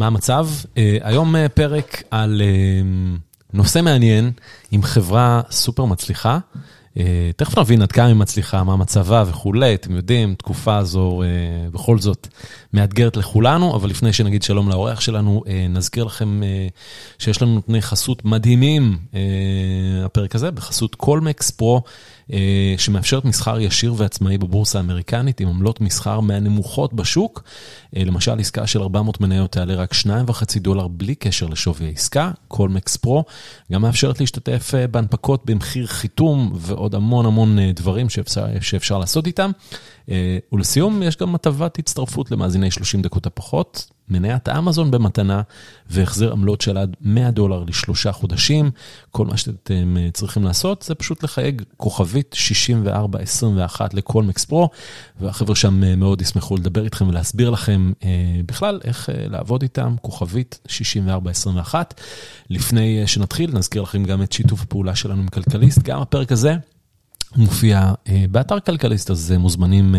מה המצב? אה, היום אה, פרק על אה, נושא מעניין עם חברה סופר מצליחה. תכף נבין עד כמה היא מצליחה, מה מצבה וכולי, אתם יודעים, תקופה הזו בכל זאת מאתגרת לכולנו, אבל לפני שנגיד שלום לאורח שלנו, נזכיר לכם שיש לנו נותני חסות מדהימים, הפרק הזה, בחסות קולמקס פרו. אה, שמאפשרת מסחר ישיר ועצמאי בבורסה האמריקנית עם עמלות מסחר מהנמוכות בשוק. אה, למשל, עסקה של 400 מניות תעלה רק 2.5 דולר בלי קשר לשווי העסקה, קולמקס פרו. גם מאפשרת להשתתף אה, בהנפקות במחיר חיתום ועוד המון המון דברים שאפשר, שאפשר לעשות איתם. ולסיום, יש גם הטבת הצטרפות למאזיני 30 דקות הפחות. מניית אמזון במתנה והחזר עמלות של עד 100 דולר לשלושה חודשים. כל מה שאתם אה, צריכים לעשות זה פשוט לחייג כוכבית 6421 לכל מקס פרו, והחבר'ה שם אה, מאוד ישמחו לדבר איתכם ולהסביר לכם אה, בכלל איך לעבוד איתם, כוכבית 6421. לפני שנתחיל, נזכיר לכם גם את שיתוף הפעולה שלנו עם כלכליסט, גם הפרק הזה. מופיע באתר כלכליסט, אז מוזמנים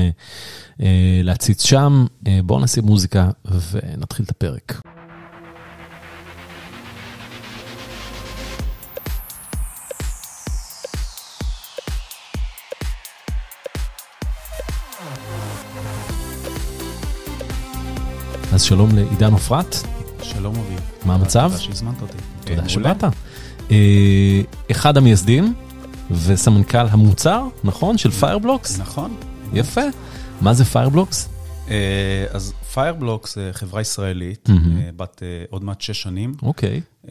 אה, להציץ שם. אה, בואו נשים מוזיקה ונתחיל את הפרק. אז שלום לעידן עופרת. שלום אבי. מה המצב? תודה שהזמנת אותי. תודה שבאת. אה, אחד המייסדים וסמנכ"ל המוצר, נכון? של Fireblocks? נכון. יפה. מה זה Fireblocks? אה, אז Fireblocks זה חברה ישראלית, mm-hmm. בת אה, עוד מעט שש שנים. אוקיי. Okay.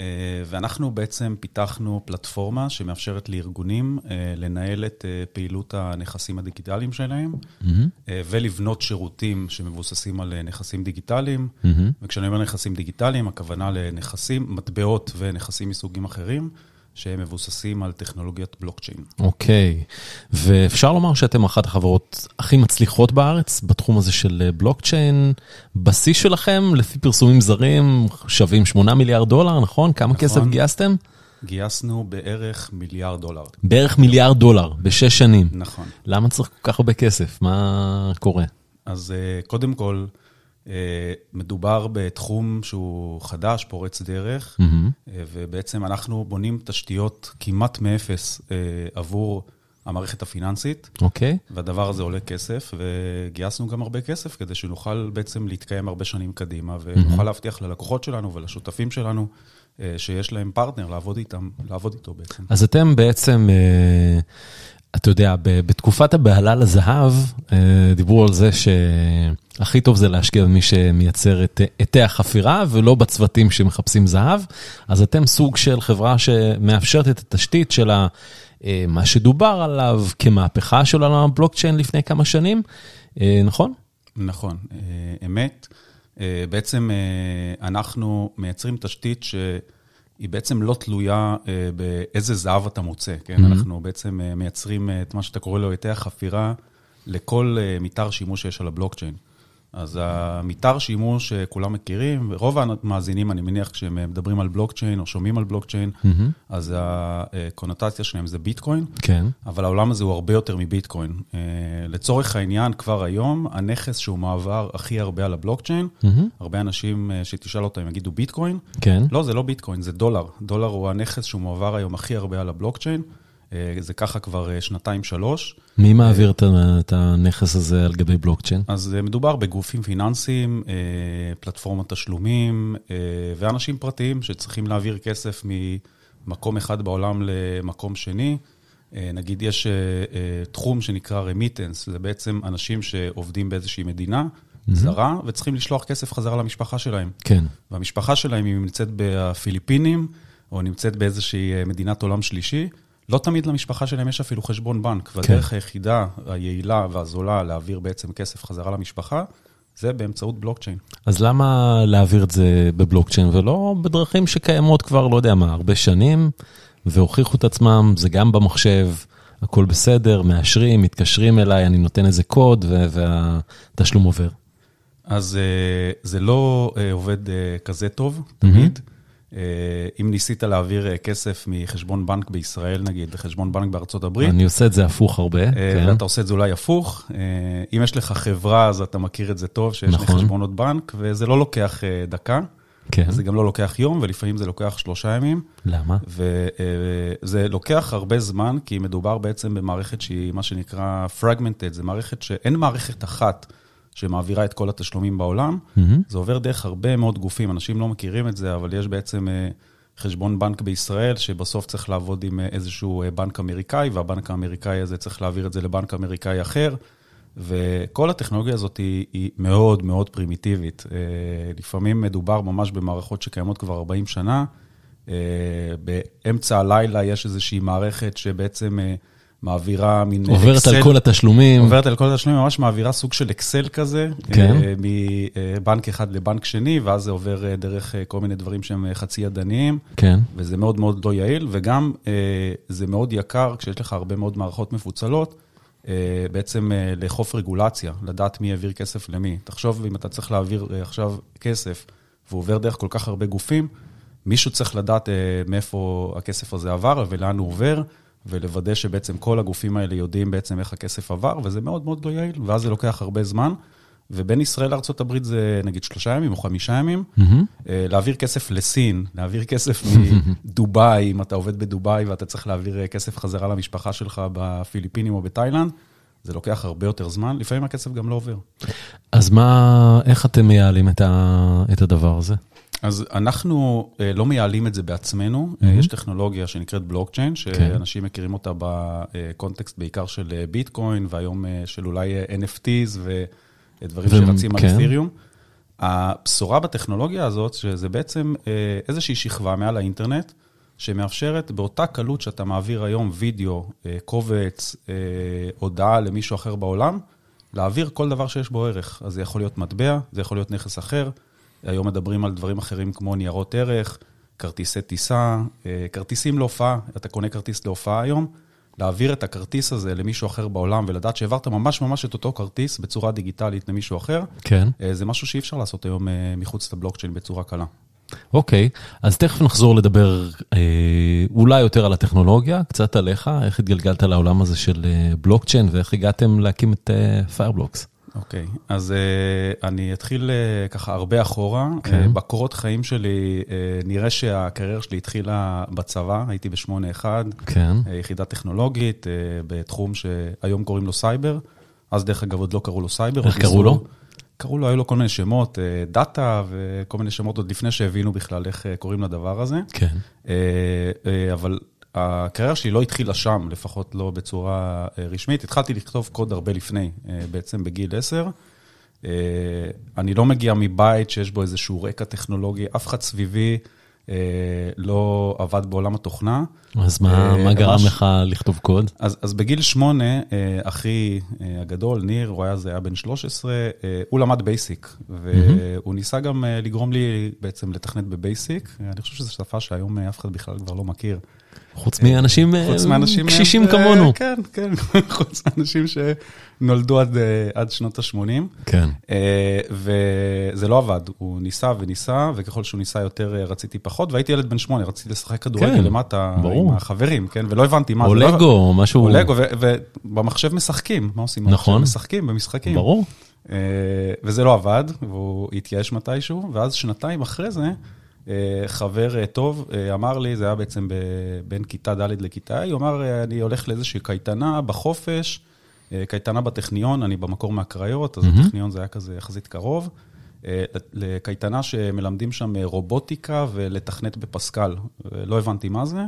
ואנחנו בעצם פיתחנו פלטפורמה שמאפשרת לארגונים לנהל את פעילות הנכסים הדיגיטליים שלהם, mm-hmm. ולבנות שירותים שמבוססים על נכסים דיגיטליים. Mm-hmm. וכשאני אומר נכסים דיגיטליים, הכוונה לנכסים, מטבעות ונכסים מסוגים אחרים. שהם מבוססים על טכנולוגיית בלוקצ'יין. אוקיי, ואפשר לומר שאתם אחת החברות הכי מצליחות בארץ בתחום הזה של אה, בלוקצ'יין. בשיא שלכם, לפי פרסומים זרים, שווים 8 מיליארד דולר, נכון? כמה נכון. כסף גייסתם? גייסנו בערך מיליארד דולר. בערך מיליארד דולר, בשש שנים. נכון. למה צריך כל כך הרבה כסף? מה קורה? אז אה, קודם כל, מדובר בתחום שהוא חדש, פורץ דרך, mm-hmm. ובעצם אנחנו בונים תשתיות כמעט מאפס אה, עבור המערכת הפיננסית. אוקיי. Okay. והדבר הזה עולה כסף, וגייסנו גם הרבה כסף כדי שנוכל בעצם להתקיים הרבה שנים קדימה, ונוכל mm-hmm. להבטיח ללקוחות שלנו ולשותפים שלנו שיש להם פרטנר לעבוד איתם, לעבוד איתו בעצם. אז אתם בעצם... אתה יודע, בתקופת הבהלה לזהב, אה, דיברו על זה שהכי טוב זה להשקיע במי שמייצר את עטי החפירה, ולא בצוותים שמחפשים זהב. אז אתם סוג של חברה שמאפשרת את התשתית של אה, מה שדובר עליו כמהפכה של עולם הבלוקצ'יין לפני כמה שנים, אה, נכון? נכון, אמת. בעצם אנחנו מייצרים תשתית ש... היא בעצם לא תלויה אה, באיזה זהב אתה מוצא, כן? Mm-hmm. אנחנו בעצם אה, מייצרים אה, את מה שאתה קורא לו היטי החפירה לכל מתאר שימוש שיש על הבלוקצ'יין. אז המתאר שימוש שכולם מכירים, ורוב המאזינים, אני מניח, כשהם מדברים על בלוקצ'יין או שומעים על בלוקצ'יין, mm-hmm. אז הקונוטציה שלהם זה ביטקוין, כן. אבל העולם הזה הוא הרבה יותר מביטקוין. לצורך העניין, כבר היום, הנכס שהוא מעבר הכי הרבה על הבלוקצ'יין, mm-hmm. הרבה אנשים שתשאל אותם יגידו ביטקוין. כן. לא, זה לא ביטקוין, זה דולר. דולר הוא הנכס שהוא מעבר היום הכי הרבה על הבלוקצ'יין. אה, זה ככה כבר אה, שנתיים-שלוש. מי מעביר את הנכס הזה על גבי בלוקצ'יין? אז אה, מדובר בגופים פיננסיים, פלטפורמות תשלומים ואנשים פרטיים שצריכים להעביר כסף ממקום אחד בעולם למקום שני. נגיד יש תחום שנקרא רמיטנס, זה בעצם אנשים שעובדים באיזושהי מדינה. זרה, וצריכים לשלוח כסף חזרה למשפחה שלהם. כן. והמשפחה שלהם, אם היא נמצאת בפיליפינים, או נמצאת באיזושהי מדינת עולם שלישי, לא תמיד למשפחה שלהם יש אפילו חשבון בנק, כן. והדרך היחידה, היעילה והזולה להעביר בעצם כסף חזרה למשפחה, זה באמצעות בלוקצ'יין. אז למה להעביר את זה בבלוקצ'יין ולא בדרכים שקיימות כבר, לא יודע מה, הרבה שנים, והוכיחו את עצמם, זה גם במחשב, הכל בסדר, מאשרים, מתקשרים אליי, אני נותן איזה קוד והתשלום עובר. אז אה, זה לא אה, עובד אה, כזה טוב, תמיד. Mm-hmm. אה, אם ניסית להעביר אה, כסף מחשבון בנק בישראל, נגיד, לחשבון בנק בארצות הברית. אני עושה את זה הפוך הרבה, אה, כן. ואתה עושה את זה אולי הפוך. אם יש לך חברה, אז אתה מכיר את זה טוב, שיש נכון. חשבונות בנק, וזה לא לוקח דקה. כן. זה גם לא לוקח יום, ולפעמים זה לוקח שלושה ימים. למה? וזה לוקח הרבה זמן, כי מדובר בעצם במערכת שהיא מה שנקרא fragmented, זה מערכת שאין מערכת אחת שמעבירה את כל התשלומים בעולם. Mm-hmm. זה עובר דרך הרבה מאוד גופים, אנשים לא מכירים את זה, אבל יש בעצם אה, חשבון בנק בישראל, שבסוף צריך לעבוד עם אה, איזשהו אה, בנק אמריקאי, והבנק האמריקאי הזה צריך להעביר את זה לבנק אמריקאי אחר. וכל הטכנולוגיה הזאת היא, היא מאוד מאוד פרימיטיבית. לפעמים מדובר ממש במערכות שקיימות כבר 40 שנה. באמצע הלילה יש איזושהי מערכת שבעצם מעבירה מין אקסל. עוברת על כל התשלומים. עוברת על כל התשלומים, ממש מעבירה סוג של אקסל כזה. כן. מבנק אחד לבנק שני, ואז זה עובר דרך כל מיני דברים שהם חצי ידניים. כן. וזה מאוד מאוד לא יעיל, וגם זה מאוד יקר כשיש לך הרבה מאוד מערכות מפוצלות. בעצם לאכוף רגולציה, לדעת מי העביר כסף למי. תחשוב, אם אתה צריך להעביר עכשיו כסף, והוא עובר דרך כל כך הרבה גופים, מישהו צריך לדעת מאיפה הכסף הזה עבר ולאן הוא עובר, ולוודא שבעצם כל הגופים האלה יודעים בעצם איך הכסף עבר, וזה מאוד מאוד לא יעיל, ואז זה לוקח הרבה זמן. ובין ישראל לארה"ב זה נגיד שלושה ימים או חמישה ימים. Mm-hmm. להעביר כסף לסין, להעביר כסף מדובאי, אם אתה עובד בדובאי ואתה צריך להעביר כסף חזרה למשפחה שלך בפיליפינים או בתאילנד, זה לוקח הרבה יותר זמן, לפעמים הכסף גם לא עובר. אז מה, איך אתם מייעלים את, ה, את הדבר הזה? אז אנחנו לא מייעלים את זה בעצמנו, mm-hmm. יש טכנולוגיה שנקראת בלוקצ'יין, שאנשים okay. מכירים אותה בקונטקסט בעיקר של ביטקוין, והיום של אולי NFTs ודברים ו- שרצים כן. על את'יריום. הבשורה בטכנולוגיה הזאת, שזה בעצם איזושהי שכבה מעל האינטרנט, שמאפשרת באותה קלות שאתה מעביר היום וידאו, קובץ, הודעה למישהו אחר בעולם, להעביר כל דבר שיש בו ערך. אז זה יכול להיות מטבע, זה יכול להיות נכס אחר. היום מדברים על דברים אחרים כמו ניירות ערך, כרטיסי טיסה, כרטיסים להופעה, אתה קונה כרטיס להופעה היום, להעביר את הכרטיס הזה למישהו אחר בעולם ולדעת שהעברת ממש ממש את אותו כרטיס בצורה דיגיטלית למישהו אחר, כן. זה משהו שאי אפשר לעשות היום מחוץ לבלוקצ'יין בצורה קלה. אוקיי, אז תכף נחזור לדבר אה, אולי יותר על הטכנולוגיה, קצת עליך, איך התגלגלת לעולם הזה של אה, בלוקצ'יין ואיך הגעתם להקים את אה, Fireblocks. אוקיי, okay, אז uh, אני אתחיל uh, ככה הרבה אחורה. Okay. כן. Uh, בקורות חיים שלי, uh, נראה שהקריירה שלי התחילה בצבא, הייתי ב-81, כן. uh, יחידה טכנולוגית, uh, בתחום שהיום קוראים לו סייבר. אז דרך אגב עוד לא קראו לו סייבר. איך קראו לו? קראו לו, היו לו כל מיני שמות, דאטה וכל מיני שמות עוד לפני שהבינו בכלל איך קוראים לדבר הזה. כן. אבל הקריירה שלי לא התחילה שם, לפחות לא בצורה רשמית. התחלתי לכתוב קוד הרבה לפני, בעצם בגיל 10. אני לא מגיע מבית שיש בו איזשהו רקע טכנולוגי, אף אחד סביבי לא עבד בעולם התוכנה. אז מה, מה גרם לך לכתוב קוד? אז, אז בגיל שמונה, אחי הגדול, ניר, הוא היה, זה היה בן 13, הוא למד BASIC, והוא ניסה גם לגרום לי בעצם לתכנת ב BASIC. אני חושב שזו שפה שהיום אף אחד בכלל כבר לא מכיר. חוץ מאנשים קשישים כמונו. כן, כן, חוץ מאנשים שנולדו עד שנות ה-80. כן. וזה לא עבד, הוא ניסה וניסה, וככל שהוא ניסה יותר רציתי פחות, והייתי ילד בן שמונה, רציתי לשחק כדורגל למטה עם החברים, כן, ולא הבנתי מה זה. או לגו, או משהו. או לגו, ובמחשב משחקים, מה עושים? נכון. משחקים במשחקים. ברור. וזה לא עבד, והוא התייאש מתישהו, ואז שנתיים אחרי זה, חבר טוב אמר לי, זה היה בעצם בין כיתה ד' לכיתה ה', הוא אמר, אני הולך לאיזושהי קייטנה בחופש, קייטנה בטכניון, אני במקור מהקריות, אז mm-hmm. הטכניון זה היה כזה יחסית קרוב, לקייטנה שמלמדים שם רובוטיקה ולתכנת בפסקל. לא הבנתי מה זה,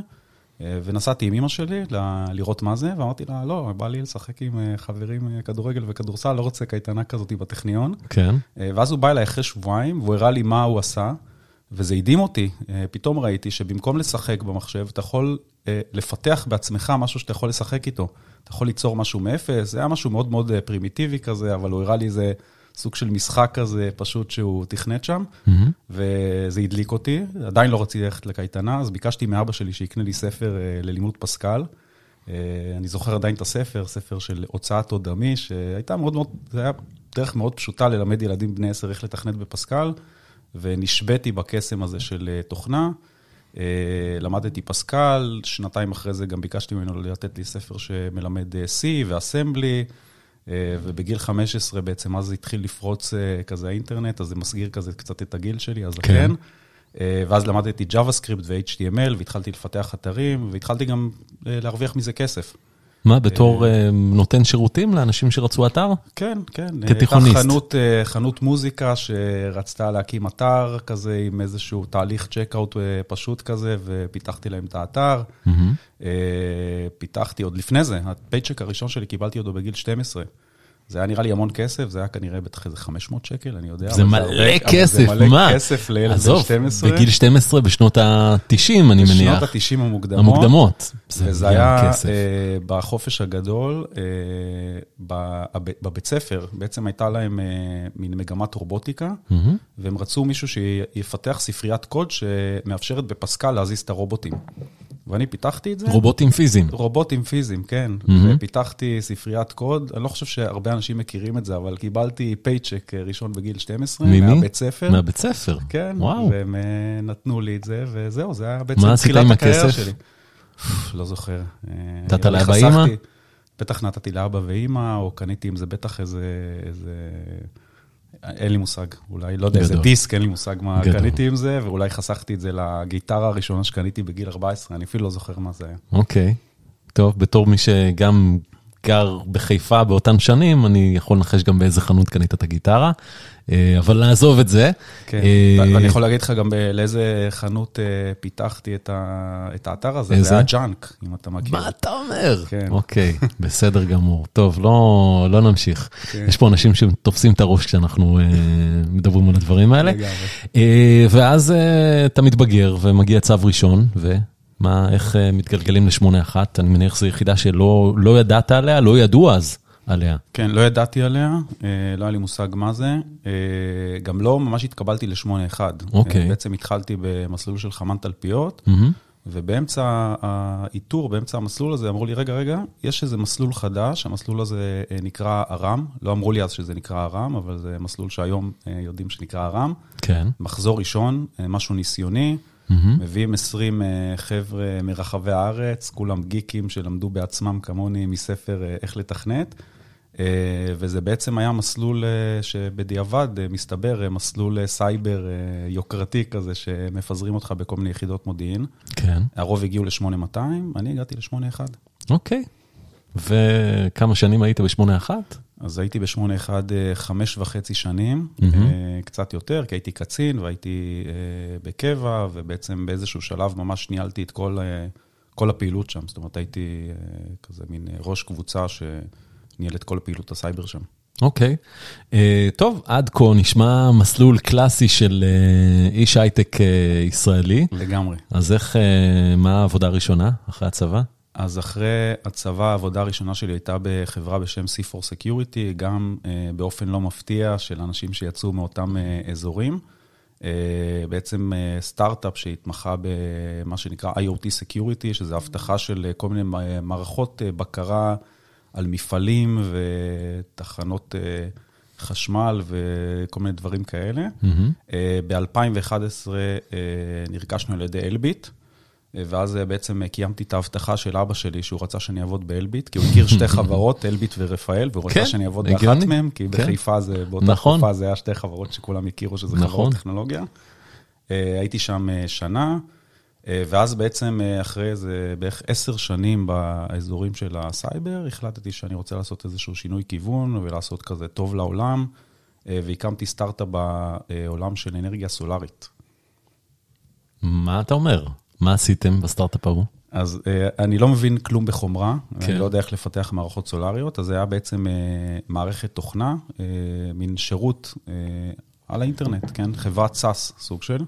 ונסעתי עם אמא שלי לראות מה זה, ואמרתי לה, לא, בא לי לשחק עם חברים כדורגל וכדורסל, לא רוצה קייטנה כזאת בטכניון. כן. ואז הוא בא אליי אחרי שבועיים, והוא הראה לי מה הוא עשה. וזה הדהים אותי, פתאום ראיתי שבמקום לשחק במחשב, אתה יכול לפתח בעצמך משהו שאתה יכול לשחק איתו. אתה יכול ליצור משהו מאפס, זה היה משהו מאוד מאוד פרימיטיבי כזה, אבל הוא הראה לי איזה סוג של משחק כזה פשוט שהוא תכנת שם, mm-hmm. וזה הדליק אותי. עדיין לא רציתי ללכת לקייטנה, אז ביקשתי מאבא שלי שיקנה לי ספר ללימוד פסקל. אני זוכר עדיין את הספר, ספר של הוצאת עודמי, שהייתה מאוד מאוד, זה היה דרך מאוד פשוטה ללמד ילדים בני עשר איך לתכנת בפסקל. ונשבתי בקסם הזה של תוכנה. למדתי פסקל, שנתיים אחרי זה גם ביקשתי ממנו לתת לי ספר שמלמד C ואסמבלי, ובגיל 15 בעצם אז התחיל לפרוץ כזה האינטרנט, אז זה מסגיר כזה קצת את הגיל שלי, אז כן. אה, ואז למדתי JavaScript ו-HTML, והתחלתי לפתח אתרים, והתחלתי גם אה, להרוויח מזה כסף. מה, בתור אה, נותן שירותים לאנשים שרצו אתר? כן, כן. כתיכוניסט. הייתה חנות, אה, חנות מוזיקה שרצתה להקים אתר כזה עם איזשהו תהליך checkout פשוט כזה, ופיתחתי להם את האתר. אה, פיתחתי עוד לפני זה, ה paycheck הראשון שלי קיבלתי אותו בגיל 12. זה היה נראה לי המון כסף, זה היה כנראה בטח איזה 500 שקל, אני יודע. זה מלא הרבה- כסף, זה מלא מה? כסף לילד בן עזוב, 12. בגיל 12 בשנות ה-90, אני מניח. בשנות ה-90 המוקדמות. המוקדמות. וזה ים היה כסף. אה, בחופש הגדול, אה, ב- הב- בבית ספר, בעצם הייתה להם אה, מין מגמת רובוטיקה, מהמם. והם רצו מישהו שיפתח ספריית קוד שמאפשרת בפסקל להזיז את הרובוטים. ואני פיתחתי את זה. רובוטים פיזיים. רובוטים פיזיים, כן. מהמם. ופיתחתי ספריית קוד, אני לא חושב שהרבה אנשים מכירים את זה, אבל קיבלתי פייצ'ק אה, ראשון בגיל 12, ממי? מהבית ספר. מהבית ספר. כן, וואו. והם אה, נתנו לי את זה, וזהו, זה היה בעצם תחילת הקריירה הכסף? שלי. לא זוכר. אה, נתת לאבא, אימא? בטח נתתי לאבא ואימא, או קניתי עם זה בטח איזה... איזה... אין לי מושג, אולי, לא יודע, איזה. דיסק, אין לי מושג מה גדול. קניתי עם זה, ואולי חסכתי את זה לגיטרה הראשונה שקניתי בגיל 14, אני אפילו לא זוכר מה זה היה. אוקיי. טוב, בתור מי שגם גר בחיפה באותן שנים, אני יכול לנחש גם באיזה חנות קנית את הגיטרה, אה, אבל נעזוב את זה. כן, אה, ואני יכול להגיד לך גם לאיזה חנות אה, פיתחתי את האתר הזה? זה היה ג'אנק, אם אתה מכיר. מה אתה אומר? כן. אוקיי, בסדר גמור. טוב, לא, לא נמשיך. כן. יש פה אנשים שתופסים את הראש כשאנחנו מדברים על הדברים האלה. ואז אתה מתבגר ומגיע צו ראשון, ומה, איך אה, מתגלגלים ל-81? אני מניח שזו יחידה שלא לא ידעת עליה, לא ידעו אז עליה. כן, לא ידעתי עליה, אה, לא היה לי מושג מה זה. אה, גם לא ממש התקבלתי ל-81. אוקיי. בעצם התחלתי במסלול של חמן תלפיות, מהמם. ובאמצע האיתור, באמצע המסלול הזה, אמרו לי, רגע, רגע, יש איזה מסלול חדש, המסלול הזה נקרא ארם. לא אמרו לי אז שזה נקרא ארם, אבל זה מסלול שהיום יודעים שנקרא ארם. כן. מחזור ראשון, משהו ניסיוני. מהמם. מביאים 20 אה, חבר'ה מרחבי הארץ, כולם גיקים שלמדו בעצמם כמוני מספר אה, איך לתכנת. אה, וזה בעצם היה מסלול שבדיעבד, מסתבר, מסלול סייבר יוקרתי כזה, שמפזרים אותך בכל מיני יחידות מודיעין. כן. הרוב הגיעו ל-8200, אני הגעתי ל-81. אוקיי. וכמה שנים היית ב-81? אז הייתי ב-81 אה, חמש וחצי שנים. אה, קצת יותר, כי הייתי קצין והייתי אה, בקבע, ובעצם באיזשהו שלב ממש ניהלתי את כל, כל הפעילות שם. זאת אומרת, הייתי כזה מין ראש קבוצה שניהל את כל פעילות הסייבר שם. אוקיי. אה, טוב, עד כה נשמע מסלול קלאסי של אה, איש הייטק אה, ישראלי. לגמרי. אז איך, אה, מה העבודה הראשונה אחרי הצבא? אז אחרי הצבא, העבודה הראשונה שלי הייתה בחברה בשם C4 Security, גם uh, באופן לא מפתיע של אנשים שיצאו מאותם uh, אזורים. Uh, בעצם uh, סטארט-אפ שהתמחה במה שנקרא IoT Security, שזה הבטחה של uh, כל מיני מערכות uh, בקרה על מפעלים ותחנות uh, חשמל וכל מיני דברים כאלה. מהמם. ב-2011 נרכשנו על ידי אלביט, ואז אה, בעצם אה, קיימתי את ההבטחה של אבא שלי, שהוא רצה שאני אעבוד באלביט, כי הוא הכיר שתי חברות, אלביט ורפאל, והוא רצה כן, שאני אעבוד. באחת מהן, כי כן. בחיפה זה, באותה נכון. תקופה זה היה שתי חברות שכולם הכירו שזה נכון. חברות טכנולוגיה. אה, הייתי שם שנה, ואז בעצם אחרי איזה בערך עשר שנים באזורים של הסייבר, החלטתי שאני רוצה לעשות איזשהו שינוי כיוון ולעשות כזה טוב לעולם, והקמתי סטארט-אפ בעולם של אנרגיה סולארית. מה אתה אומר? מה עשיתם בסטארט-אפ ההוא? אז אה, אני לא מבין כלום בחומרה, כן. אני לא יודע איך לפתח מערכות סולריות, אז זה היה בעצם אה, מערכת תוכנה, אה, מין שירות אה, על האינטרנט, כן? חברת SAS, סוג של,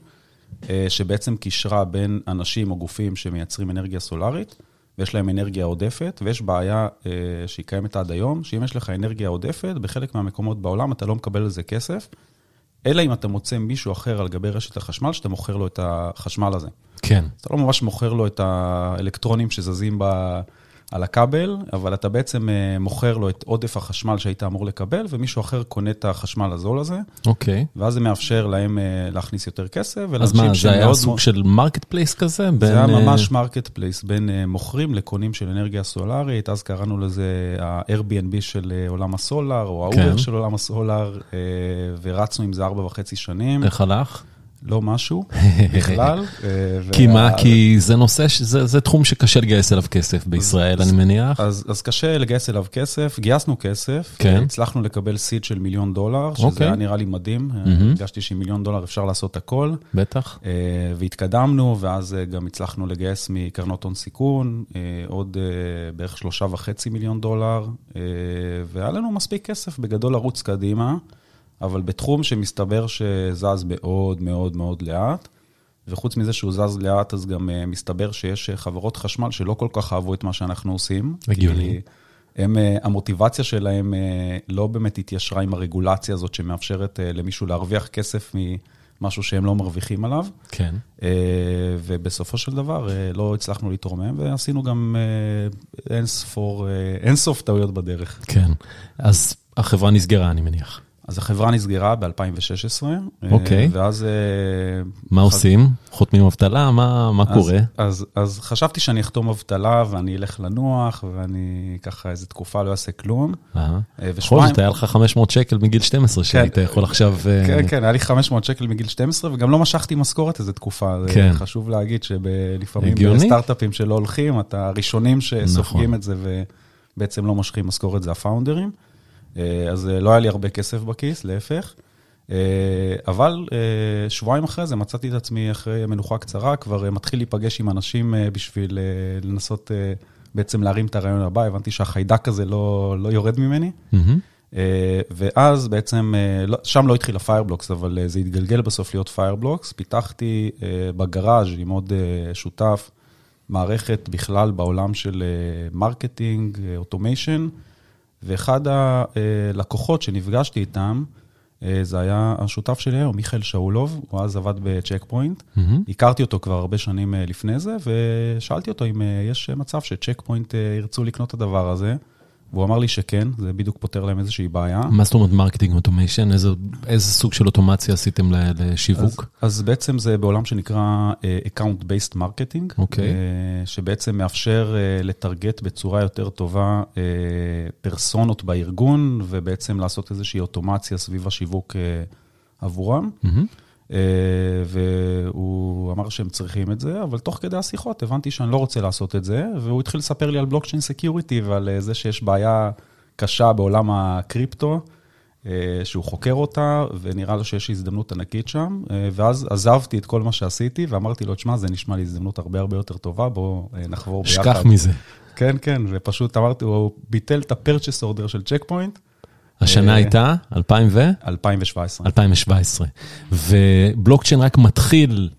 אה, שבעצם קישרה בין אנשים או גופים שמייצרים אנרגיה סולרית, ויש להם אנרגיה עודפת, ויש בעיה אה, שהיא קיימת עד היום, שאם יש לך אנרגיה עודפת, בחלק מהמקומות בעולם אתה לא מקבל על זה כסף, אלא אם אתה מוצא מישהו אחר על גבי רשת החשמל, שאתה מוכר לו את החשמל הזה. כן. אתה לא ממש מוכר לו את האלקטרונים שזזים ב, על הכבל, אבל אתה בעצם אה, מוכר לו את עודף החשמל שהיית אמור לקבל, ומישהו אחר קונה את החשמל הזול הזה, אוקיי. ואז זה מאפשר להם אה, להכניס יותר כסף. אז מה, זה היה סוג מאוד- של market place כזה? בין, זה היה אה, ממש marketplace בין מוכרים לקונים של אנרגיה סולארית, אז קראנו לזה ה-Airbnb של עולם ה solar, או כן. ה Uber של עולם ה solar, ורצנו עם זה ארבע וחצי שנים. איך הלך? לא משהו בכלל. אה, כי מה? כי זה נושא, זה זה תחום שקשה לגייס אליו כסף בישראל, אני מניח. אז, אז קשה לגייס אליו כסף, גייסנו כסף, כן. הצלחנו לקבל seed של מיליון דולר, שזה אוקיי. היה נראה לי מדהים, מהמם. הרגשתי שעם מיליון דולר אפשר לעשות הכל, בטח. אה, והתקדמנו, ואז אה, גם הצלחנו לגייס מקרנות הון סיכון, אה, עוד אה, בערך שלושה וחצי מיליון דולר, אה, והיה לנו מספיק כסף בגדול לרוץ קדימה, אבל בתחום שמסתבר שזז מאוד מאוד מאוד לאט. וחוץ מזה שהוא זז לאט, אז גם uh, מסתבר שיש uh, חברות חשמל שלא כל כך אהבו את מה שאנחנו עושים. הגיוני. הם, uh, המוטיבציה שלהם לא באמת התיישרה עם הרגולציה הזאת שמאפשרת למישהו להרוויח כסף ממשהו שהם לא מרוויחים עליו. כן. ובסופו של דבר לא הצלחנו להתרומם, ועשינו גם uh, אינסוף טעויות בדרך. כן. אז החברה נסגרה, אני מניח. אז החברה נסגרה ב-2016. אוקיי. ואז... אה, מה עושים? חותמים אבטלה? מה מה אז- קורה? אז, אז חשבתי שאני אחתום אבטלה ואני אלך לנוח, ואני ככה איזה תקופה לא אעשה כלום. אה. אה, בכל. זאת, היה לך 500 שקל מגיל 12, שהיית יכול עכשיו... אה, כן, כן, היה לי 500 שקל מגיל 12, וגם לא משכתי משכורת איזה תקופה. זה כן. חשוב להגיד שלפעמים. בסטארט-אפים שלא הולכים, אתה הראשונים שסופגים נכון. את זה ובעצם לא מושכים משכורת, זה הפאונדרים. אה, אז אה, לא היה לי הרבה כסף בכיס, להפך. אה, אבל שבועיים אחרי זה מצאתי את עצמי אחרי מנוחה קצרה, כבר מתחיל להיפגש עם אנשים בשביל לנסות בעצם להרים את הרעיון הבא, הבנתי שהחיידק הזה לא, לא יורד ממני. אה, ואז בעצם, לא- שם לא התחיל ה Fireblocks, אבל זה התגלגל בסוף להיות Fireblocks. פיתחתי בגראז' עם עוד שותף מערכת בכלל בעולם של marketing automation, ואחד הלקוחות שנפגשתי איתם, אה, זה היה השותף שלי היום, מיכאל שאולוב, הוא אז עבד ב Check Point. מהמם. הכרתי אותו כבר הרבה שנים אה, לפני זה, ושאלתי אותו אם אה, יש מצב ש Check Point ירצו לקנות את הדבר הזה, והוא אמר לי שכן, זה בדיוק פותר להם איזושהי בעיה. מה זאת אומרת marketing automation? איזה סוג של אוטומציה עשיתם ל- אז, לשיווק? אז בעצם זה בעולם שנקרא אה, Account-Based Marketing, אוקיי. אה, שבעצם מאפשר אה, לטרגט בצורה יותר טובה אה, פרסונות בארגון, ובעצם לעשות איזושהי אוטומציה סביב השיווק אה, עבורם. מהמם. אה, והוא אמר שהם צריכים את זה, אבל תוך כדי השיחות הבנתי שאני לא רוצה לעשות את זה, והוא התחיל לספר לי על blockchain security ועל אה, זה שיש בעיה קשה בעולם הקריפטו, אה, שהוא חוקר אותה, ונראה לו שיש הזדמנות ענקית שם, ואז עזבתי את כל מה שעשיתי, ואמרתי לו, תשמע, זה נשמע לי הזדמנות הרבה הרבה יותר טובה, בואו נחבור ביחד. שכח מזה. כן, כן, ופשוט אמרתי, הוא ביטל את ה-purchase order של צ'ק פוינט, השנה אה, הייתה 2000 ו? 2017. 2017. ובלוקצ'יין רק מתחיל,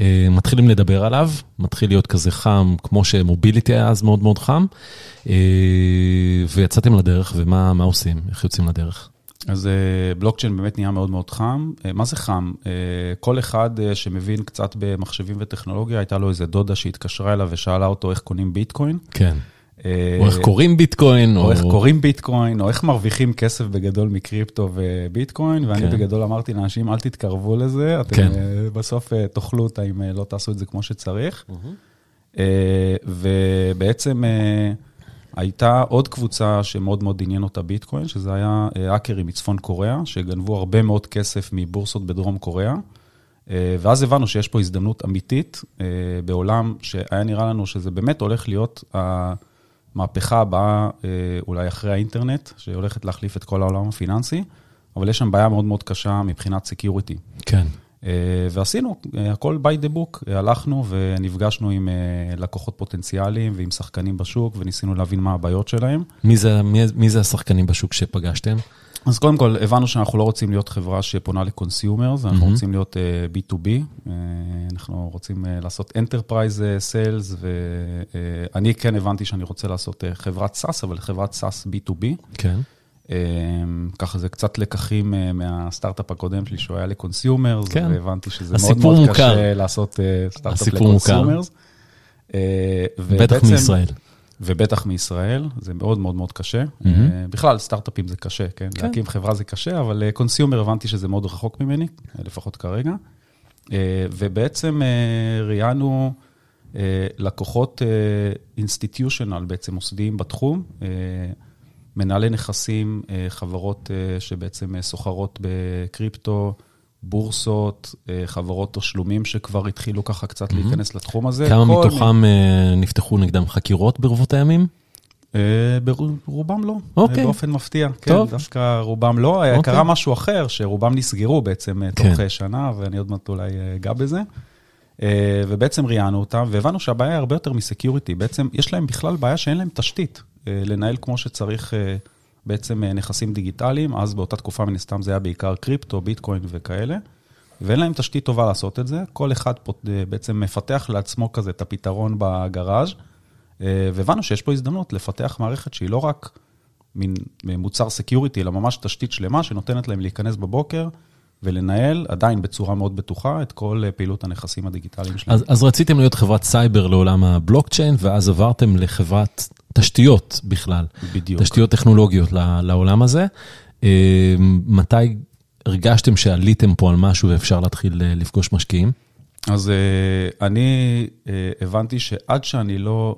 אה, מתחילים לדבר עליו, מתחיל להיות כזה חם, כמו שמוביליטי היה אז מאוד מאוד חם, אה, ויצאתם לדרך, ומה מה עושים? איך יוצאים לדרך? אז בלוקצ'יין באמת נהיה מאוד מאוד חם. מה זה חם? כל אחד שמבין קצת במחשבים וטכנולוגיה, הייתה לו איזה דודה שהתקשרה אליו ושאלה אותו איך קונים ביטקוין. כן. אה, או איך קוראים ביטקוין, או איך קוראים ביטקוין, או איך מרוויחים כסף בגדול מקריפטו וביטקוין, ואני כן. בגדול אמרתי לאנשים, אל תתקרבו לזה, אתם כן. אה, בסוף אה, תאכלו אותה אם לא תעשו את זה כמו שצריך. ובעצם הייתה עוד קבוצה שמאוד מאוד עניין אותה ביטקוין, שזה היה האקרים מצפון קוריאה, שגנבו הרבה מאוד כסף מבורסות בדרום קוריאה. אה, ואז הבנו שיש פה הזדמנות אמיתית בעולם שהיה נראה לנו שזה באמת הולך להיות המהפכה הבאה, אה, אולי אחרי האינטרנט, שהולכת להחליף את כל העולם הפיננסי, אבל יש שם בעיה מאוד מאוד קשה מבחינת security. כן. אה, ועשינו, אה, הכל by the book, הלכנו ונפגשנו עם לקוחות פוטנציאליים ועם שחקנים בשוק, וניסינו להבין מה הבעיות שלהם. מי זה, מי, מי זה השחקנים בשוק שפגשתם? אז קודם כל, הבנו שאנחנו לא רוצים להיות חברה שפונה ל consumers, אנחנו מהמם. רוצים להיות uh, B2B, uh, אנחנו רוצים uh, לעשות Enterprise uh, Sales, ואני כן הבנתי שאני רוצה לעשות uh, חברת SaaS, אבל חברת SaaS B2B. כן. Uh, ככה זה קצת לקחים uh, מהסטארט-אפ הקודם שלי, שהוא היה ל consumers, כן. והבנתי שזה מאוד מאוד מוכר. קשה לעשות uh, סטארט-אפ הסיפור מוכר. ל consumers. Uh, בטח מישראל. ובטח מישראל, זה מאוד מאוד מאוד קשה. אה, בכלל, סטארט-אפים זה קשה, כן? כן. להקים חברה זה קשה, אבל consumer הבנתי שזה מאוד רחוק ממני, אה, לפחות כרגע. אה, ובעצם אה, ראיינו אה, לקוחות institutional, בעצם מוסדיים בתחום, אה, מנהלי נכסים, אה, חברות אה, שבעצם אה, סוחרות בקריפטו, בורסות, אה, חברות תשלומים שכבר התחילו ככה קצת להיכנס לתחום הזה. כמה מתוכם אה, נפתחו נגדם חקירות ברבות הימים? אה, ברובם לא, אוקיי. אה, באופן מפתיע. טוב. כן, דווקא רובם לא. אה, אוקיי. קרה משהו אחר, שרובם נסגרו בעצם אה, תוך כן. שנה, ואני עוד מעט אולי אגע בזה. ובעצם ראיינו אותם, והבנו שהבעיה היא הרבה יותר מסקיוריטי. בעצם יש להם בכלל בעיה שאין להם תשתית לנהל כמו שצריך בעצם אה, נכסים דיגיטליים. אז באותה תקופה, מן הסתם, זה היה בעיקר קריפטו, ביטקוין וכאלה. ואין להם תשתית טובה לעשות את זה. כל אחד אה, בעצם מפתח לעצמו כזה את הפתרון בגראז'. אה, והבנו שיש פה הזדמנות לפתח מערכת שהיא לא רק מין מוצר security, אלא ממש תשתית שלמה שנותנת להם להיכנס בבוקר ולנהל עדיין בצורה מאוד בטוחה את כל פעילות הנכסים הדיגיטליים שלהם. אז, אז רציתם להיות חברת סייבר לעולם הבלוקצ'יין, ואז עברתם לחברת תשתיות בכלל. בדיוק. תשתיות טכנולוגיות לעולם הזה. אה, מתי הרגשתם שעליתם פה על משהו ואפשר להתחיל אה, לפגוש משקיעים? אז אה, אני הבנתי שעד שאני לא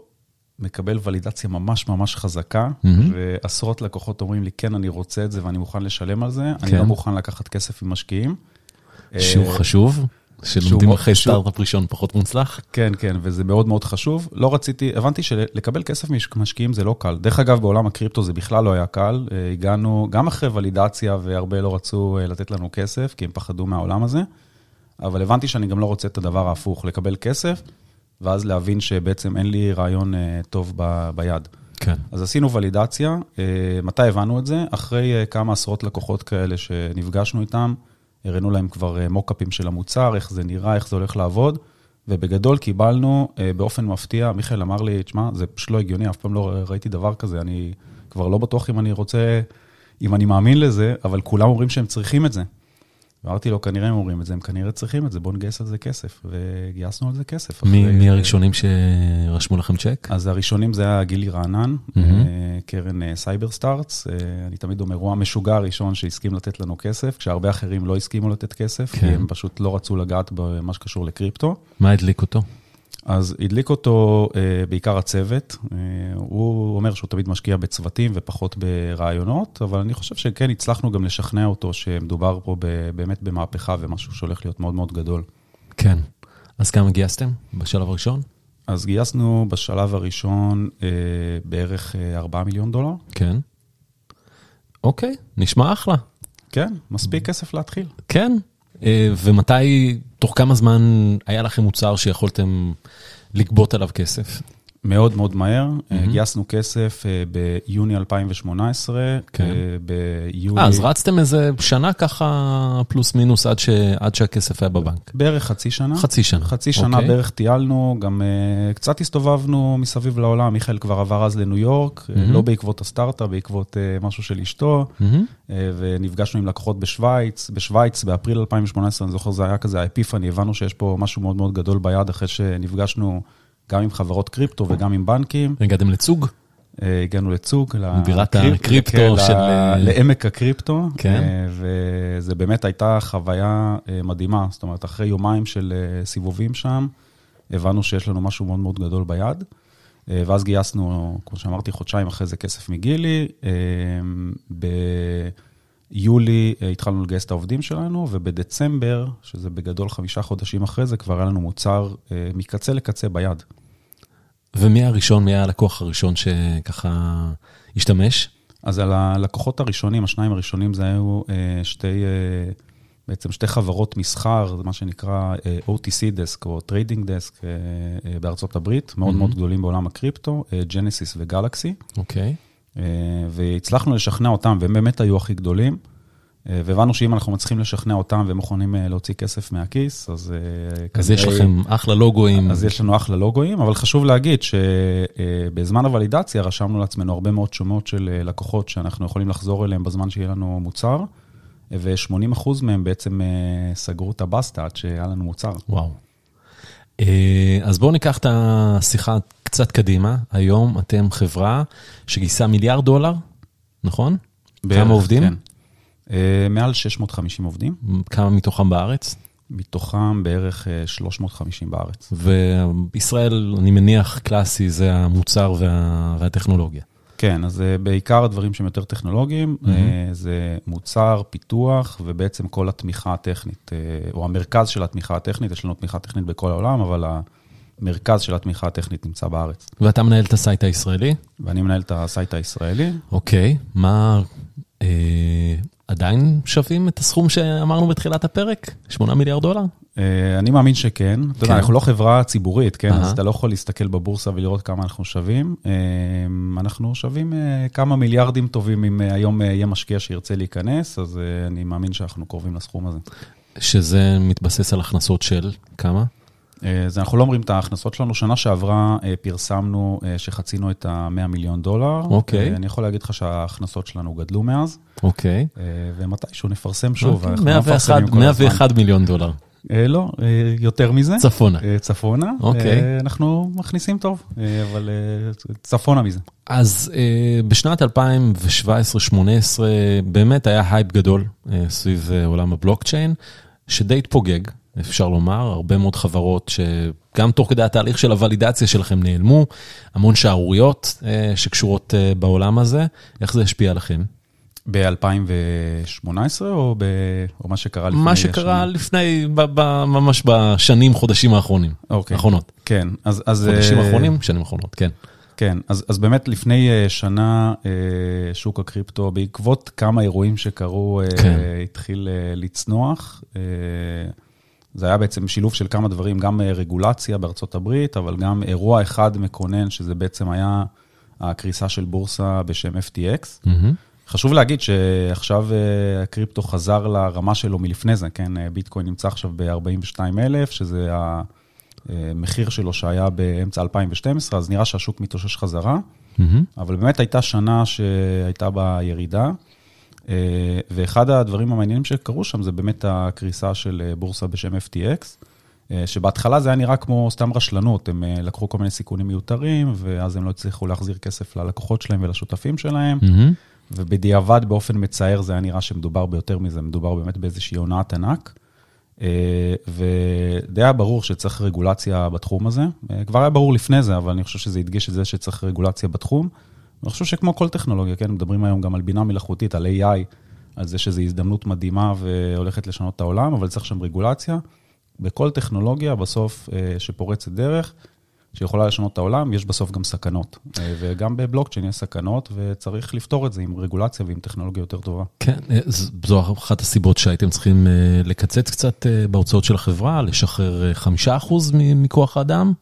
מקבל ולידציה ממש ממש חזקה, ועשרות לקוחות אומרים לי, כן, אני רוצה את זה ואני מוכן לשלם על זה, אני כן. לא מוכן לקחת כסף ממשקיעים. שיעור אה, חשוב, שלומדים אחרי. סטארט-אפ ראשון פחות מוצלח. כן, כן, וזה מאוד מאוד חשוב. לא רציתי, הבנתי שלקבל כסף ממשקיעים זה לא קל. דרך אגב, בעולם הקריפטו זה בכלל לא היה קל. אה, הגענו, גם אחרי ולידציה, והרבה לא רצו אה, לתת לנו כסף, כי הם פחדו מהעולם הזה, אבל הבנתי שאני גם לא רוצה את הדבר ההפוך, לקבל כסף, ואז להבין שבעצם אין לי רעיון אה, טוב ב, ביד. כן. אז עשינו ולידציה. מתי הבנו את זה? אחרי כמה עשרות לקוחות כאלה שנפגשנו איתם, הראינו להם כבר אה, מוקאפים של המוצר, איך זה נראה, איך זה הולך לעבוד, ובגדול קיבלנו אה, באופן מפתיע, מיכאל אמר לי, תשמע, זה פשוט לא הגיוני, אף פעם לא ראיתי דבר כזה, אני כבר לא בטוח אם אני רוצה, אם אני מאמין לזה, אבל כולם אומרים שהם צריכים את זה. אמרתי לו, כנראה הם אומרים את זה, הם כנראה צריכים את זה, בואו נגייס על זה כסף. וגייסנו על זה כסף. מי אחרי- מי הראשונים שרשמו לכם צ'ק? אז הראשונים זה היה גילי רענן. אה, קרן אה, סייבר סטארטס. אה, אני תמיד אומר, הוא המשוגע הראשון שהסכים לתת לנו כסף, כשהרבה אחרים לא הסכימו לתת כסף, כי כן. הם פשוט לא רצו לגעת במה שקשור לקריפטו. מה הדליק אותו? אז הדליק אותו אה, בעיקר הצוות. אה, הוא אומר שהוא תמיד משקיע בצוותים ופחות ברעיונות, אבל אני חושב שכן הצלחנו גם לשכנע אותו שמדובר פה ב- באמת במהפכה ומשהו שהולך להיות מאוד מאוד גדול. כן. אז כמה גייסתם בשלב הראשון? אז גייסנו בשלב הראשון אה, בערך אה, 4 מיליון דולר. כן. אוקיי, נשמע אחלה. כן, מספיק כסף להתחיל. כן. אה, ומתי, תוך כמה זמן היה לכם מוצר שיכולתם לגבות עליו כסף? מאוד מאוד מהר. Mm-hmm. גייסנו כסף אה, ביוני 2018, כן. אה, ביולי... אה, אז רצתם איזה שנה ככה, פלוס מינוס, עד, ש... עד שהכסף היה בבנק. בערך חצי שנה. חצי שנה. חצי שנה אוקיי. בערך טיילנו, גם uh, קצת הסתובבנו מסביב לעולם. מיכאל כבר עבר אז לניו יורק, mm-hmm. לא בעקבות הסטארט-אפ, בעקבות uh, משהו של אשתו, uh, ונפגשנו עם לקוחות בשוויץ. בשוויץ, באפריל 2018, אני זוכר, זה היה כזה האפיפני, הבנו שיש פה משהו מאוד מאוד גדול ביד, אחרי שנפגשנו גם עם חברות קריפטו וגם עם בנקים. הגעתם לצוג? אה, הגענו לצוג, בירת הקריפטו כן, של- ל- לעמק הקריפטו, כן. אה, וזה באמת הייתה חוויה אה, מדהימה. זאת אומרת, אחרי יומיים של אה, סיבובים שם, הבנו שיש לנו משהו מאוד מאוד גדול ביד, אה, ואז גייסנו, כמו שאמרתי, חודשיים אחרי זה כסף מגילי. אה, ביולי אה, התחלנו לגייס את העובדים שלנו, ובדצמבר, שזה בגדול חמישה חודשים אחרי זה, כבר היה לנו מוצר אה, מקצה לקצה ביד. ומי הראשון, מי היה הלקוח הראשון שככה השתמש? אז על הלקוחות הראשונים, השניים הראשונים זה היו אה, שתי, בעצם שתי חברות מסחר, זה מה שנקרא OTC desk או trading desk בארצות הברית, מאוד Mhm. מאוד גדולים בעולם הקריפטו, ג'נסיס וגלקסי, אוקיי. אה, והצלחנו לשכנע אותם, והם באמת היו הכי גדולים, אה, והבנו שאם אנחנו מצליחים לשכנע אותם והם מוכנים אה, להוציא כסף מהכיס, אז... אה, אז יש לכם אחלה לוגוים. אז יש לנו אחלה לוגויים, אבל חשוב להגיד שבזמן הוולידציה רשמנו לעצמנו הרבה מאוד שומות של אה, לקוחות שאנחנו יכולים לחזור אליהם בזמן שיהיה לנו מוצר, ו-80% מהם בעצם אה, סגרו את הבסטה עד שהיה לנו מוצר. וואו. אה, אז בואו ניקח את השיחה קצת קדימה. היום אתם חברה שגייסה מיליארד דולר, נכון? בערך, כמה עובדים? כן. אה, מעל 650 עובדים, כמה מתוכם בארץ? מתוכם בערך אה, 350 בארץ. וישראל, אני מניח, קלאסי זה המוצר וה... והטכנולוגיה. כן, אז אה, בעיקר הדברים שהם יותר טכנולוגיים, mm-hmm. זה מוצר, פיתוח, ובעצם כל התמיכה הטכנית, או המרכז של התמיכה הטכנית, יש לנו תמיכה טכנית בכל העולם, אבל המרכז של התמיכה הטכנית נמצא בארץ. ואתה מנהל את ה site הישראלי? ואני מנהל את ה site הישראלי. אוקיי, מה... אה, עדיין שווים את הסכום שאמרנו בתחילת הפרק? 8 מיליארד דולר? אה, אני מאמין שכן. אתה יודע, כן. אנחנו לא חברה ציבורית, כן? אז אתה לא יכול להסתכל בבורסה ולראות כמה אנחנו שווים. אה, אנחנו שווים אה, כמה מיליארדים טובים אם היום יהיה משקיע שירצה להיכנס, אז אני מאמין שאנחנו קרובים לסכום הזה. שזה מתבסס על הכנסות של כמה? אז אנחנו לא אומרים את ההכנסות שלנו. שנה שעברה פרסמנו שחצינו את ה-100 מיליון דולר. אוקיי. אני יכול להגיד לך שההכנסות שלנו גדלו מאז. אוקיי. ומתישהו נפרסם שוב. אוקיי. 101 מיליון דולר. אה, לא, אה, יותר מזה. צפונה. אה, צפונה. אוקיי. אנחנו מכניסים טוב, אבל צפונה מזה. אז בשנת 2017-2018 באמת היה הייפ גדול סביב עולם הבלוקצ'יין, שדי התפוגג, אפשר לומר, הרבה מאוד חברות שגם תוך כדי התהליך של הוולידציה שלכם נעלמו, המון שערוריות שקשורות בעולם הזה. איך זה השפיע עליכם? ב-2018 או, ב... או מה שקרה לפני? מה שקרה שנים? לפני, ב- ב- ממש בשנים, חודשים האחרונים. אוקיי. האחרונות. כן, אז... אז חודשים uh... האחרונים, שנים האחרונות, כן. כן, אז, אז באמת לפני שנה שוק הקריפטו, בעקבות כמה אירועים שקרו, כן. התחיל לצנוח. זה היה בעצם שילוב של כמה דברים, גם רגולציה בארצות הברית, אבל גם אירוע אחד מקונן, שזה בעצם היה הקריסה של בורסה בשם FTX. Mm-hmm. חשוב להגיד שעכשיו אה, הקריפטו חזר לרמה שלו מלפני זה, כן? אה, ביטקוין נמצא עכשיו ב-42,000, שזה המחיר שלו שהיה באמצע 2012, אז נראה שהשוק מתאושש חזרה. Mm-hmm. אבל באמת הייתה שנה שהייתה בה ירידה, אה, ואחד הדברים המעניינים שקרו שם זה באמת הקריסה של בורסה בשם FTX. שבהתחלה זה היה נראה כמו סתם רשלנות, הם לקחו כל מיני סיכונים מיותרים, ואז הם לא הצליחו להחזיר כסף ללקוחות שלהם ולשותפים שלהם. Mm-hmm. ובדיעבד באופן מצער זה היה נראה שמדובר ביותר מזה, מדובר באמת באיזושהי הונאת ענק. אה, ודי היה ברור שצריך רגולציה בתחום הזה. אה, כבר היה ברור לפני זה, אבל אני חושב שזה הדגיש את זה שצריך רגולציה בתחום. אני חושב שכמו כל טכנולוגיה, כן, מדברים היום גם על בינה מלאכותית, על AI, על זה שזו הזדמנות מדהימה והולכת לשנות את העולם, אבל צריך שם רגולציה. בכל טכנולוגיה, בסוף, אה, שפורצת דרך, שיכולה לשנות את העולם, יש בסוף גם סכנות. אה, וגם בבלוקצ'יין יש סכנות, וצריך לפתור את זה עם רגולציה ועם טכנולוגיה יותר טובה. כן, אה, זו אחת הסיבות שהייתם צריכים לקצץ קצת בהוצאות של החברה, לשחרר חמישה אחוז מכוח האדם?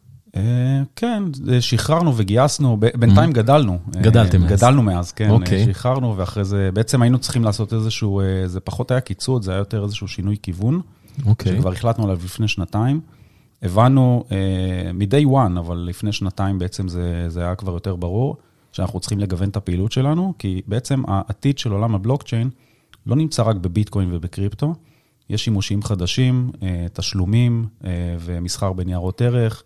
כן, שחררנו וגייסנו, בינתיים mm-hmm. גדלנו. גדלתם מאז. גדלנו מאז, כן. אוקיי. שחררנו, ואחרי זה, בעצם היינו צריכים לעשות איזשהו, זה פחות היה קיצוץ, זה היה יותר איזשהו שינוי כיוון. אוקיי. שכבר החלטנו עליו לפני שנתיים. הבנו מ-day one, אבל לפני שנתיים בעצם זה, זה היה כבר יותר ברור, שאנחנו צריכים לגוון את הפעילות שלנו, כי בעצם העתיד של עולם הבלוקצ'יין לא נמצא רק בביטקוין ובקריפטו, יש שימושים חדשים, תשלומים ומסחר בניירות ערך,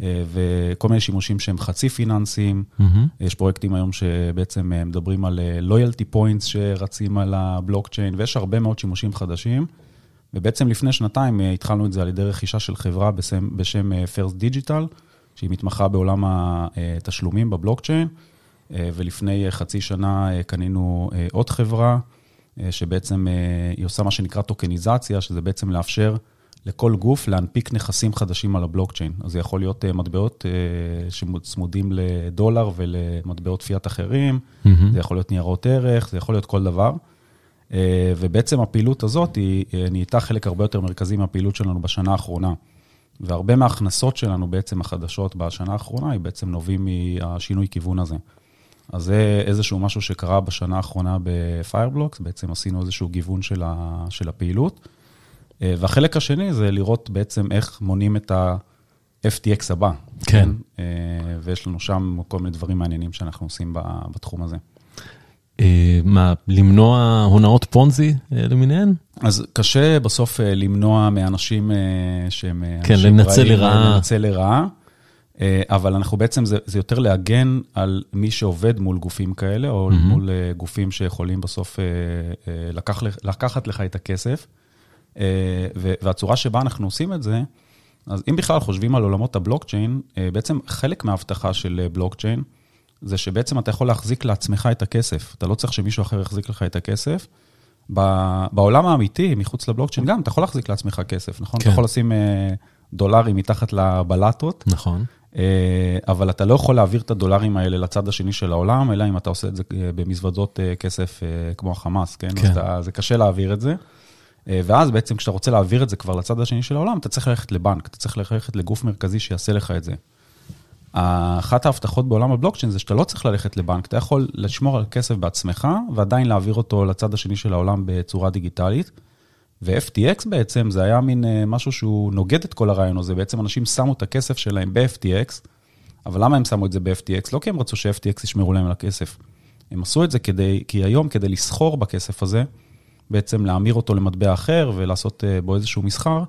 וכל מיני שימושים שהם חצי פיננסיים. Mm-hmm. יש פרויקטים היום שבעצם מדברים על loyalty points שרצים על הבלוקצ'יין, ויש הרבה מאוד שימושים חדשים. ובעצם לפני שנתיים אה, התחלנו את זה על ידי רכישה של חברה בשם, בשם אה, First Digital, שהיא מתמחה בעולם התשלומים בבלוקצ'יין, אה, ולפני חצי שנה קנינו עוד חברה, שבעצם היא עושה מה שנקרא טוקניזציה, שזה בעצם לאפשר לכל גוף להנפיק נכסים חדשים על הבלוקצ'יין. אז זה יכול להיות מטבעות שצמודים לדולר ולמטבעות פיאט אחרים, mm-hmm. זה יכול להיות ניירות ערך, זה יכול להיות כל דבר. אה, ובעצם הפעילות הזאת היא אה, נהייתה חלק הרבה יותר מרכזי מהפעילות שלנו בשנה האחרונה. והרבה מההכנסות שלנו בעצם החדשות בשנה האחרונה, היא בעצם נובעים מהשינוי כיוון הזה. אז זה איזשהו משהו שקרה בשנה האחרונה בפיירבלוקס, בעצם עשינו איזשהו גיוון של, ה, של הפעילות. אה, והחלק השני זה לראות בעצם איך מונים את ה-FTX הבא. כן. ויש לנו שם כל מיני דברים מעניינים שאנחנו עושים בתחום הזה. אה, מה, למנוע הונאות פונזי אה, למיניהן? אז קשה בסוף אה, למנוע מאנשים שהם... כן, לנצל לרעה. לנצל לרעה. אבל אנחנו בעצם, זה, זה יותר להגן על מי שעובד מול גופים כאלה, או mm-hmm. מול גופים שיכולים בסוף לקח, לקחת לך את הכסף. והצורה שבה אנחנו עושים את זה, אז אם בכלל חושבים על עולמות הבלוקצ'יין, בעצם חלק מההבטחה של בלוקצ'יין, זה שבעצם אתה יכול להחזיק לעצמך את הכסף. אתה לא צריך שמישהו אחר יחזיק לך את הכסף. בעולם האמיתי, מחוץ לבלוקצ'יין, גם אתה יכול להחזיק לעצמך כסף, נכון? כן. אתה יכול לשים אה, דולרים מתחת לבלטות, נכון. אה, אבל אתה לא יכול להעביר את הדולרים האלה לצד השני של העולם, אלא אם אתה עושה את זה אה, במזוודות אה, כסף אה, כמו החמאס, כן? כן. אז אתה, זה קשה להעביר את זה. אה, ואז בעצם כשאתה רוצה להעביר את זה כבר לצד השני של העולם, אתה צריך ללכת לבנק, אתה צריך ללכת לגוף מרכזי שיעשה לך את זה. אחת ההבטחות בעולם הבלוקצ'יין זה שאתה לא צריך ללכת לבנק, אתה יכול לשמור על כסף בעצמך ועדיין להעביר אותו לצד השני של העולם בצורה דיגיטלית. ו-FTX בעצם זה היה מין אה, משהו שהוא נוגד את כל הרעיון הזה, בעצם אנשים שמו את הכסף שלהם ב-FTX, אבל למה הם שמו את זה ב-FTX? לא כי הם רצו ש-FTX ישמרו להם על הכסף. הם עשו את זה כדי, כי היום כדי לסחור בכסף הזה, בעצם להמיר אותו למטבע אחר ולעשות אה, בו איזשהו מסחר,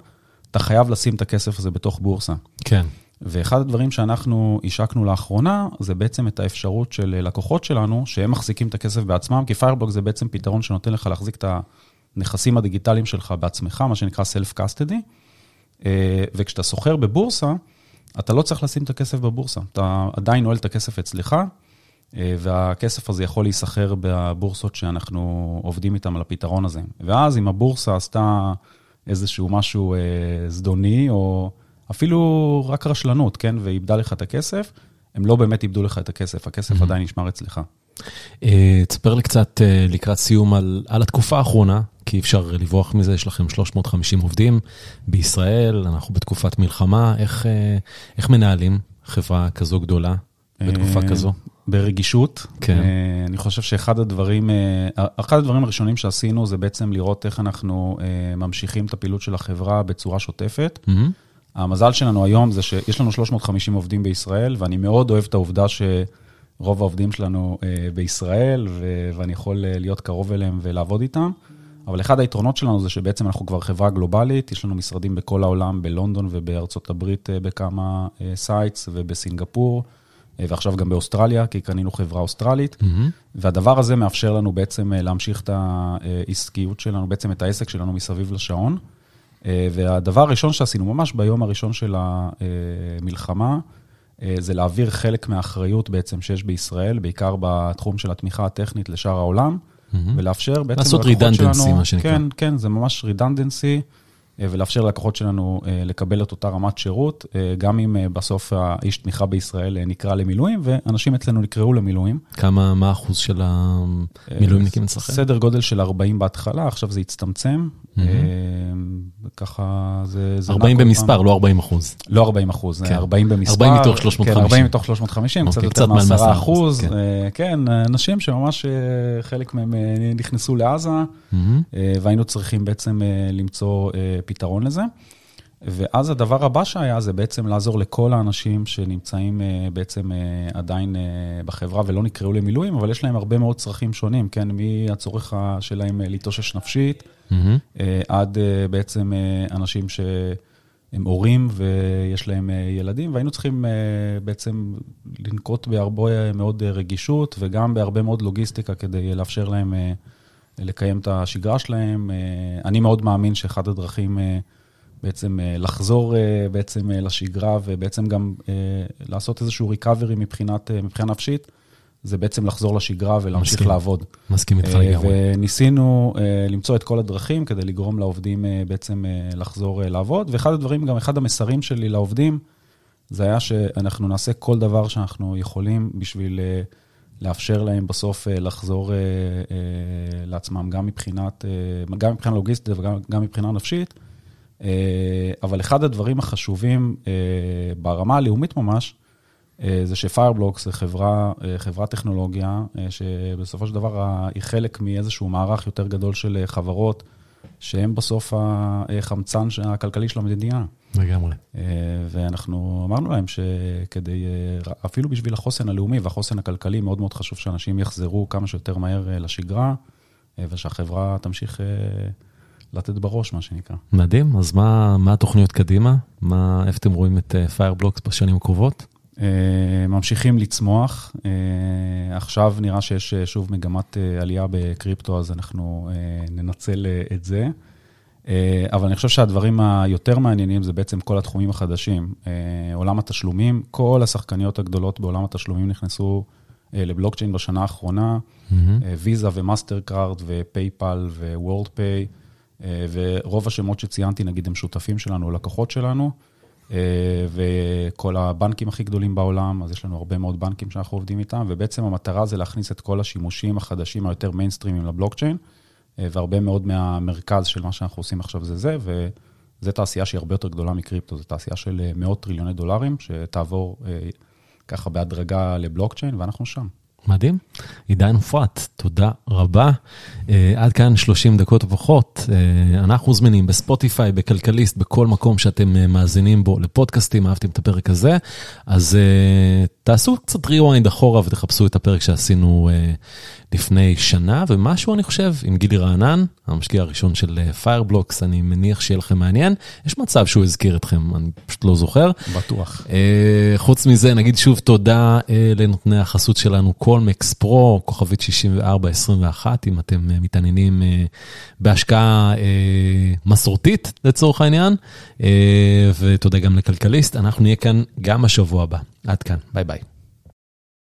אתה חייב לשים את הכסף הזה בתוך בורסה. כן. ואחד הדברים שאנחנו השקנו לאחרונה, זה בעצם את האפשרות של לקוחות שלנו, שהם מחזיקים את הכסף בעצמם, כי פיירבלוק זה בעצם פתרון שנותן לך להחזיק את הנכסים הדיגיטליים שלך בעצמך, מה שנקרא Self-Custody. אה, וכשאתה סוחר בבורסה, אתה לא צריך לשים את הכסף בבורסה, אתה עדיין נועל את הכסף אצלך, אה, והכסף הזה יכול להיסחר בבורסות שאנחנו עובדים איתן על הפתרון הזה. ואז אם הבורסה עשתה איזשהו משהו אה, זדוני, או אפילו רק רשלנות, כן, ואיבדה לך את הכסף, הם לא באמת איבדו לך את הכסף, הכסף עדיין נשמר אצלך. אה, תספר לי קצת אה, לקראת סיום על, על התקופה האחרונה, כי אי אפשר לברוח מזה, יש לכם 350 עובדים בישראל, אנחנו בתקופת מלחמה, איך, אה, איך מנהלים חברה כזו גדולה בתקופה אה, כזו? ברגישות. כן. אה, אני חושב שאחד הדברים, אה, אחד הדברים הראשונים שעשינו זה בעצם לראות איך אנחנו אה, ממשיכים את הפעילות של החברה בצורה שוטפת. מהמם. המזל שלנו היום זה שיש לנו 350 עובדים בישראל, ואני מאוד אוהב את העובדה שרוב העובדים שלנו בישראל, ו- ואני יכול להיות קרוב אליהם ולעבוד איתם. אבל אחד היתרונות שלנו זה שבעצם אנחנו כבר חברה גלובלית, יש לנו משרדים בכל העולם, בלונדון ובארצות הברית בכמה sites, ובסינגפור, ועכשיו גם באוסטרליה, כי קנינו חברה אוסטרלית. מהמם. והדבר הזה מאפשר לנו בעצם אה, להמשיך את העסקיות שלנו, בעצם את העסק שלנו מסביב לשעון. אה, והדבר הראשון שעשינו, ממש ביום הראשון של המלחמה, אה, זה להעביר חלק מהאחריות בעצם שיש בישראל, בעיקר בתחום של התמיכה הטכנית לשאר העולם, מהמם. ולאפשר בעצם לעשות שלנו- מה שנקרא. כן, כן, זה ממש רידנדנסי, ולאפשר ללקוחות שלנו אה, לקבל את אותה רמת שירות, אה, גם אם אה, בסוף האיש תמיכה בישראל אה, נקרא למילואים, ואנשים אצלנו נקראו למילואים. כמה, מה האחוז של המילואימניקים אצלכם? סדר גודל של 40 בהתחלה, עכשיו זה הצטמצם. מהמם. ככה זה... זה 40 נע כל במספר, פעם. לא 40 אחוז. לא 40 אחוז, כן. 40 במספר. 40 מתוך 350. כן, 40 מתוך 350, קצת אוקיי, יותר קצת מעל מ-10 מ-10%, אחוז. כן. אה, כן, אנשים שממש אה, חלק מהם אה, נכנסו לעזה. אה, והיינו צריכים בעצם למצוא פתרון לזה. ואז הדבר הבא שהיה זה בעצם לעזור לכל האנשים שנמצאים אה, בעצם אה, עדיין אה, בחברה ולא נקראו למילואים, אבל יש להם הרבה מאוד צרכים שונים, כן? מהצורך שלהם להתאושש נפשית. אה, עד בעצם אנשים שהם הורים ויש להם ילדים, והיינו צריכים בעצם לנקוט בהרבה מאוד רגישות וגם בהרבה מאוד לוגיסטיקה כדי לאפשר להם לקיים את השגרה שלהם. אני מאוד מאמין שאחד הדרכים בעצם אה, לחזור אה, בעצם אה, לשגרה ובעצם גם לעשות איזשהו ריקאברי מבחינת, מבחינה נפשית, זה בעצם לחזור לשגרה ולהמשיך מסכים. לעבוד. מסכים איתך לגמרי. וניסינו למצוא את כל הדרכים כדי לגרום לעובדים בעצם לחזור לעבוד. ואחד הדברים, גם אחד המסרים שלי לעובדים, זה היה שאנחנו נעשה כל דבר שאנחנו יכולים בשביל לאפשר להם בסוף לחזור לעצמם, גם מבחינת, גם מבחינה לוגיסטית וגם גם מבחינה נפשית. אה, אבל אחד הדברים החשובים אה, ברמה הלאומית ממש, אה, זה שפיירבלוק זה חברה, חברת טכנולוגיה, שבסופו של דבר היא חלק מאיזשהו מערך יותר גדול של חברות, שהם בסוף החמצן הכלכלי של המדינה. לגמרי. ואנחנו אמרנו להם שכדי, אפילו בשביל החוסן הלאומי והחוסן הכלכלי, מאוד מאוד חשוב שאנשים יחזרו כמה שיותר מהר לשגרה, ושהחברה תמשיך לתת בראש, מה שנקרא. מדהים, אז מה, מה התוכניות קדימה? מה, איפה אתם רואים את פיירבלוקס בשנים הקרובות? אה, ממשיכים לצמוח. אה, עכשיו נראה שיש אה, שוב מגמת אה, עלייה בקריפטו, אז אנחנו אה, ננצל אה, את זה. אה, אבל אני חושב שהדברים היותר מעניינים זה בעצם כל התחומים החדשים. אה, עולם התשלומים, כל השחקניות הגדולות בעולם התשלומים נכנסו לבלוקצ'יין בשנה האחרונה, ויזה ומאסטר קארד ופייפל ו-Worldpay, ורוב השמות שציינתי, נגיד, הם שותפים שלנו, לקוחות שלנו. וכל הבנקים הכי גדולים בעולם, אז יש לנו הרבה מאוד בנקים שאנחנו עובדים איתם, ובעצם המטרה זה להכניס את כל השימושים החדשים היותר מיינסטרימים לבלוקצ'יין, והרבה מאוד מהמרכז של מה שאנחנו עושים עכשיו זה זה, וזו תעשייה שהיא הרבה יותר גדולה מקריפטו, זו תעשייה של מאות טריליוני דולרים, שתעבור ככה בהדרגה לבלוקצ'יין, ואנחנו שם. מדהים. עידן עפרת, תודה רבה. Uh, עד כאן 30 דקות ופחות. Uh, אנחנו זמינים בספוטיפיי, בכלכליסט, בכל מקום שאתם uh, מאזינים בו לפודקאסטים, אהבתם את הפרק הזה, אז uh, תעשו קצת rewind אחורה ותחפשו את הפרק שעשינו uh, לפני שנה ומשהו, אני חושב, עם גילי רענן, המשקיע הראשון של פיירבלוקס, אני מניח שיהיה לכם מעניין. יש מצב שהוא הזכיר אתכם, אני פשוט לא זוכר. בטוח. Uh, חוץ מזה, נגיד שוב תודה uh, לנותני החסות שלנו, קולמקס Pro, כוכבית 6421, אם אתם מתעניינים בהשקעה מסורתית לצורך העניין, ותודה גם לכלכליסט. אנחנו נהיה כאן גם השבוע הבא. עד כאן, ביי ביי.